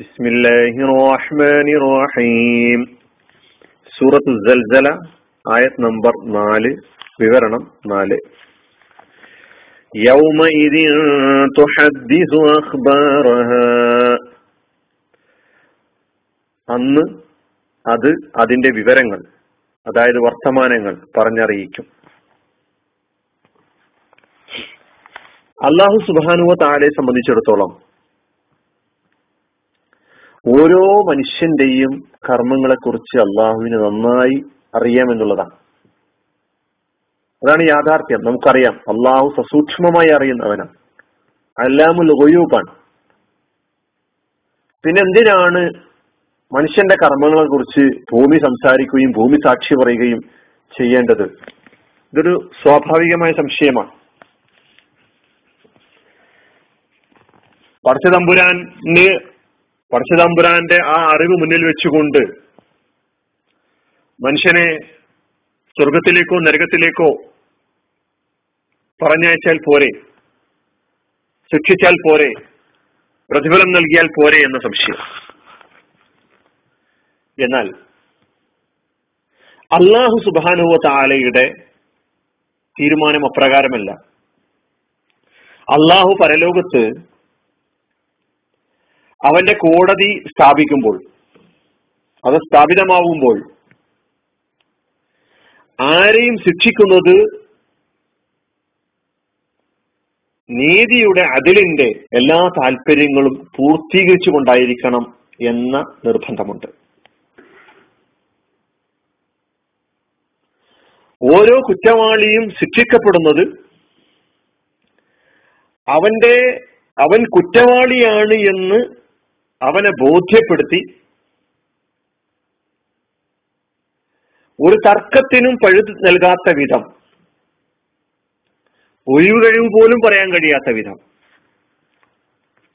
بسم الله الرحمن الرحيم سورة الزلزلة آية نمبر 4 വിവരണം 4 يومئذ تحدث أخبارها അന്ന് അത് അതിന്റെ വിവരങ്ങൾ അതായത് വർത്തമാനങ്ങൾ പറഞ്ഞറിയിക്കും അള്ളാഹു സുബാനുവ താരെ സംബന്ധിച്ചിടത്തോളം ഓരോ മനുഷ്യന്റെയും കർമ്മങ്ങളെ കുറിച്ച് അള്ളാഹുവിന് നന്നായി അറിയാമെന്നുള്ളതാണ്. അതാണ് യാഥാർത്ഥ്യം. നമുക്കറിയാം. അള്ളാഹു സസൂക്ഷ്മമായി അറിയുന്നവനാണ്. അല്ലാമുൽ ഒയൂബാണ് പിന്നെ എന്തിനാണ് മനുഷ്യന്റെ കർമ്മങ്ങളെ കുറിച്ച് ഭൂമി സംസാരിക്കുകയും ഭൂമി സാക്ഷി പറയുകയും ചെയ്യേണ്ടത്? ഇതൊരു സ്വാഭാവികമായ സംശയമാണ്. പടച്ചതമ്പുരാന് പടച്ചതമ്പുരാന്റെ ആ അറിവ് മുന്നിൽ വെച്ചുകൊണ്ട് മനുഷ്യനെ സ്വർഗത്തിലേക്കോ നരകത്തിലേക്കോ പറഞ്ഞയച്ചാൽ പോരെ ശിക്ഷിച്ചാൽ പോരെ പ്രതിഫലം നൽകിയാൽ പോരെ എന്ന സംശയം. എന്നാൽ അള്ളാഹു സുബാനുവ താലയുടെ തീരുമാനം അപ്രകാരമല്ല. അള്ളാഹു പരലോകത്ത് അവന്റെ കോടതി സ്ഥാപിക്കുമ്പോൾ അത് സ്ഥാപിതമാവുമ്പോൾ ആരെയും ശിക്ഷിക്കുന്നത് നീതിയുടെ അതിലിന്റെ എല്ലാ താല്പര്യങ്ങളും പൂർത്തീകരിച്ചുകൊണ്ടായിരിക്കണം എന്ന നിർബന്ധമുണ്ട്. ഓരോ കുറ്റവാളിയും ശിക്ഷിക്കപ്പെടുന്നത് അവന്റെ അവൻ കുറ്റവാളിയാണ് എന്ന് അവനെ ബോധ്യപ്പെടുത്തി ഒരു തർക്കത്തിനും പഴുത് നൽകാത്ത വിധം ഒഴിവ് കഴിവ് പോലും പറയാൻ കഴിയാത്ത വിധം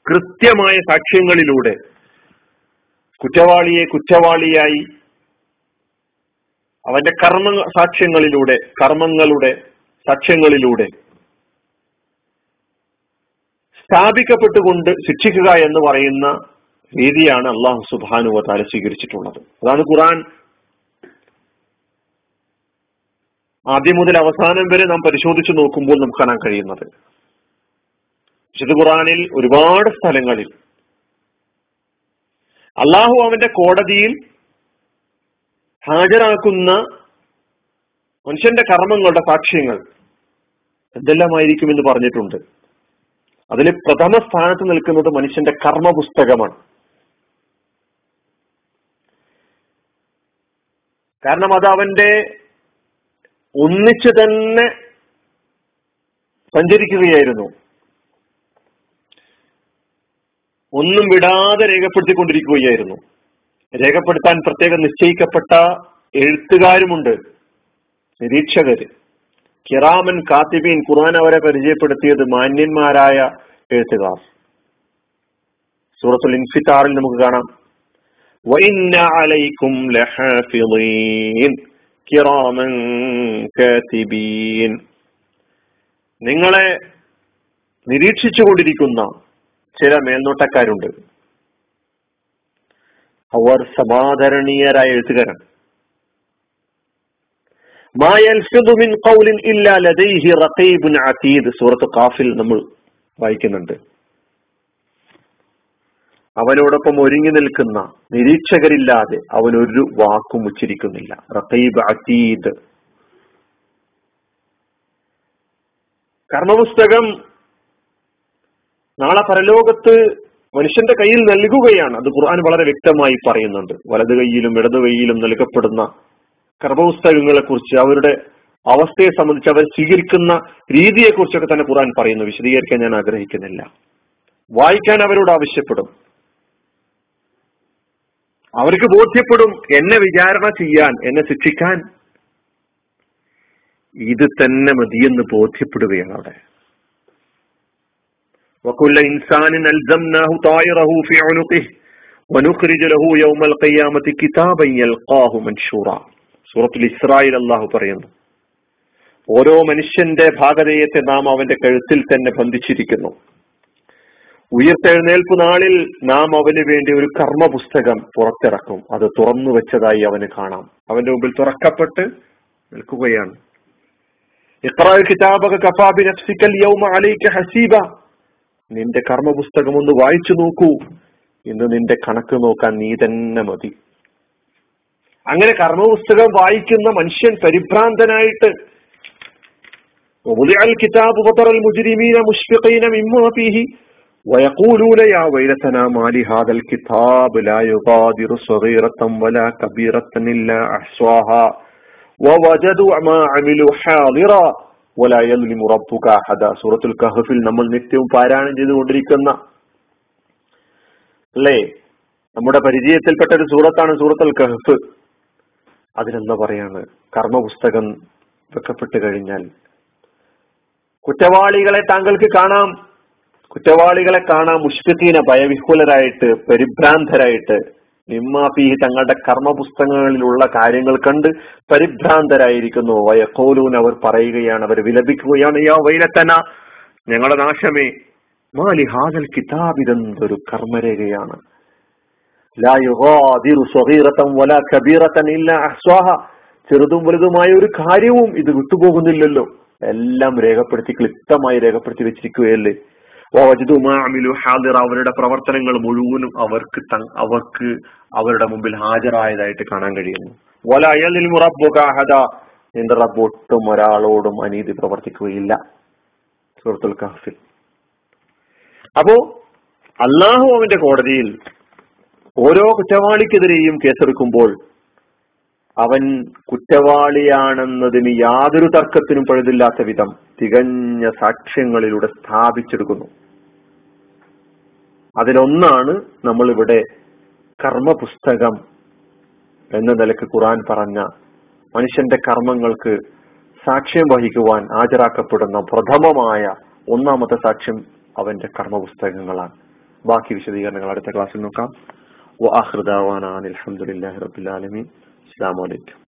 കൃത്യമായ സാക്ഷ്യങ്ങളിലൂടെ കുറ്റവാളിയെ കുറ്റവാളിയായി അവന്റെ കർമ്മ സാക്ഷ്യങ്ങളിലൂടെ കർമ്മങ്ങളുടെ സാക്ഷ്യങ്ങളിലൂടെ സ്ഥാപിക്കപ്പെട്ടുകൊണ്ട് ശിക്ഷിക്കുക എന്ന് പറയുന്ന രീതിയാണ് അള്ളാഹു സുബാനുവതാല സ്വീകരിച്ചിട്ടുള്ളത്. അതാണ് ഖുറാൻ ആദ്യം മുതൽ അവസാനം വരെ നാം പരിശോധിച്ചു നോക്കുമ്പോൾ നമുക്ക് കാണാൻ കഴിയുന്നത്. വിശുദ്ധ ഖുറാനിൽ ഒരുപാട് സ്ഥലങ്ങളിൽ അള്ളാഹു അവന്റെ കോടതിയിൽ ഹാജരാക്കുന്ന മനുഷ്യന്റെ കർമ്മങ്ങളുടെ സാക്ഷ്യങ്ങൾ എന്തെല്ലാമായിരിക്കും എന്ന് പറഞ്ഞിട്ടുണ്ട്. അതിൽ പ്രഥമ സ്ഥാനത്ത് നിൽക്കുന്നത് മനുഷ്യന്റെ കർമ്മ പുസ്തകമാണ് കാരണം അത് അവന്റെ ഒന്നിച്ച് തന്നെ സഞ്ചരിക്കുകയായിരുന്നു. ഒന്നും വിടാതെ രേഖപ്പെടുത്തിക്കൊണ്ടിരിക്കുകയായിരുന്നു. രേഖപ്പെടുത്താൻ പ്രത്യേകം നിശ്ചയിക്കപ്പെട്ട എഴുത്തുകാരുമുണ്ട്. നിരീക്ഷകര് കിറാമൻ കാത്തിബീൻ ഖുർആൻ അവരെ പരിചയപ്പെടുത്തിയത് മാന്യന്മാരായ എഴുത്തുകാർ. സൂറത്തുൽ ഇൻഫിത്താറിൽ നമുക്ക് കാണാം. അലൈക്കും കിറാമൻ നിങ്ങളെ നിരീക്ഷിച്ചു കൊണ്ടിരിക്കുന്ന ചില മേൽനോട്ടക്കാരുണ്ട്. അവർ സമാധരണീയരായ അതീദ് സൂറത്ത് കാഫിൽ നമ്മൾ വായിക്കുന്നുണ്ട്. അവനോടൊപ്പം ഒരുങ്ങി നിൽക്കുന്ന നിരീക്ഷകരില്ലാതെ അവൻ ഒരു വാക്കും ഉച്ചരിക്കുന്നില്ല. റഖീബ് അതീദ്. കർമ്മപുസ്തകം നാളെ പരലോകത്ത് മനുഷ്യന്റെ കയ്യിൽ നൽകുകയാണ്. അത് ഖുർആൻ വളരെ വ്യക്തമായി പറയുന്നുണ്ട്. വലതു കൈയിലും ഇടതു കൈയിലും നൽകപ്പെടുന്ന കർമ്മപുസ്തകങ്ങളെ കുറിച്ച് അവരുടെ അവസ്ഥയെ സംബന്ധിച്ച് അവർ സ്വീകരിക്കുന്ന രീതിയെ കുറിച്ചൊക്കെ തന്നെ ഖുർആൻ പറയുന്നു. വിശദീകരിക്കാൻ ഞാൻ ആഗ്രഹിക്കുന്നില്ല. വായിക്കാൻ അവരോട് ആവശ്യപ്പെടും. അവർക്ക് ബോധ്യപ്പെടും എന്നെ വിചാരണ ചെയ്യാൻ എന്നെ ശിക്ഷിക്കാൻ ഇത് തന്നെ മതിയെന്ന് ബോധ്യപ്പെടുകയാണ് അവിടെ وكل إنسان ألزمناه طائره في عنقه ونخرج له يوم القيامة كتابا يلقاه منشورا സൂറത്തുൽ ഇസ്രായേൽ അള്ളാഹു പറയുന്നു ഓരോ മനുഷ്യന്റെ ഭാഗതയത്തെ നാം അവന്റെ കഴുത്തിൽ തന്നെ ബന്ധിച്ചിരിക്കുന്നു ഉയർത്തെഴുന്നേൽപ്പ് നാളിൽ നാം അവന് വേണ്ടി ഒരു കർമ്മ പുസ്തകം പുറത്തിറക്കും. അത് തുറന്നു വെച്ചതായി അവന് കാണാം. അവന്റെ മുമ്പിൽ തുറക്കപ്പെട്ട് നിൽക്കുകയാണ്. ഹസീബ. നിന്റെ കർമ്മ പുസ്തകം ഒന്ന് വായിച്ചു നോക്കൂ. ഇന്ന് നിന്റെ കണക്ക് നോക്കാൻ നീ തന്നെ മതി. അങ്ങനെ കർമ്മപുസ്തകം വായിക്കുന്ന മനുഷ്യൻ പരിഭ്രാന്തനായിട്ട് കിതാബ് മുജ്രിമീന മുഷ്ഫിഖീന മിമ്മ ويقولون يا ويلتنا ما لهذا الكتاب لا يغادر صغيرة ولا كبيرة إلا أحصاها ووجدوا ما عملوا حاضرا ولا يظلم ربك أحدا سورة الكهف നമ്മൾ നിത്യവും പാരായണം ചെയ്തുകൊണ്ടിരിക്കുന്ന അല്ലേ നമ്മുടെ പരിചയത്തിൽപ്പെട്ട ഒരു സൂറത്താണ് സൂറത്തുൽ കഹഫ് അതിനെന്താ പറയാണ് കർമ്മപുസ്തകം വെക്കപ്പെട്ട് കഴിഞ്ഞാൽ കുറ്റവാളികളെ താങ്കൾക്ക് കാണാം കുറ്റവാളികളെ കാണാൻ മുഷ്ഫിഖീന ഭയവിഹുലരായിട്ട് പരിഭ്രാന്തരായിട്ട് നിമ്മാഫി തങ്ങളുടെ കർമ്മപുസ്തകങ്ങളിലുള്ള കാര്യങ്ങൾ കണ്ട് പരിഭ്രാന്തരായിരിക്കുന്നു. വയക്കോലൂൻ അവർ പറയുകയാണ് അവർ വിലപിക്കുകയാണ് യാ വൈലത്തന ഞങ്ങളുടെ നാശമേ മാലി ഹാദൽ കിതാബ് ഇതെന്തൊരു കർമ്മരേഖയാണ്. ചെറുതും വലുതുമായ ഒരു കാര്യവും ഇത് വിട്ടുപോകുന്നില്ലല്ലോ. എല്ലാം രേഖപ്പെടുത്തി ക്ലിപ്തമായി രേഖപ്പെടുത്തി വെച്ചിരിക്കുകയല്ലേ? വജുമാമിലു ഹാദിർ അവരുടെ പ്രവർത്തനങ്ങൾ മുഴുവനും അവർക്ക് അവർക്ക് അവരുടെ മുമ്പിൽ ഹാജരായതായിട്ട് കാണാൻ കഴിയുന്നു. വല അയലിൽ മുറബുഹദ നിന്റെ റബ്ബ് ഒട്ടും ഒരാളോടും അനീതി പ്രവർത്തിക്കുകയില്ല. സുഹൃത്തുൽ കഹഫിൽ. അപ്പോ അള്ളാഹു അവന്റെ കോടതിയിൽ ഓരോ കുറ്റവാളിക്കെതിരെയും കേസെടുക്കുമ്പോൾ അവൻ കുറ്റവാളിയാണെന്നതിന് യാതൊരു തർക്കത്തിനും പഴുതില്ലാത്ത വിധം തികഞ്ഞ സാക്ഷ്യങ്ങളിലൂടെ സ്ഥാപിച്ചെടുക്കുന്നു. അതിലൊന്നാണ് നമ്മളിവിടെ കർമ്മപുസ്തകം എന്ന നിലയ്ക്ക് ഖുറാൻ പറഞ്ഞ മനുഷ്യന്റെ കർമ്മങ്ങൾക്ക് സാക്ഷ്യം വഹിക്കുവാൻ ഹാജരാക്കപ്പെടുന്ന പ്രഥമമായ ഒന്നാമത്തെ സാക്ഷ്യം അവന്റെ കർമ്മപുസ്തകങ്ങളാണ്. ബാക്കി വിശദീകരണങ്ങൾ അടുത്ത ക്ലാസ്സിൽ നോക്കാം. അലഹമുല്ലാ റബുലാലമീൻ അസ്സാം വലൈക്കും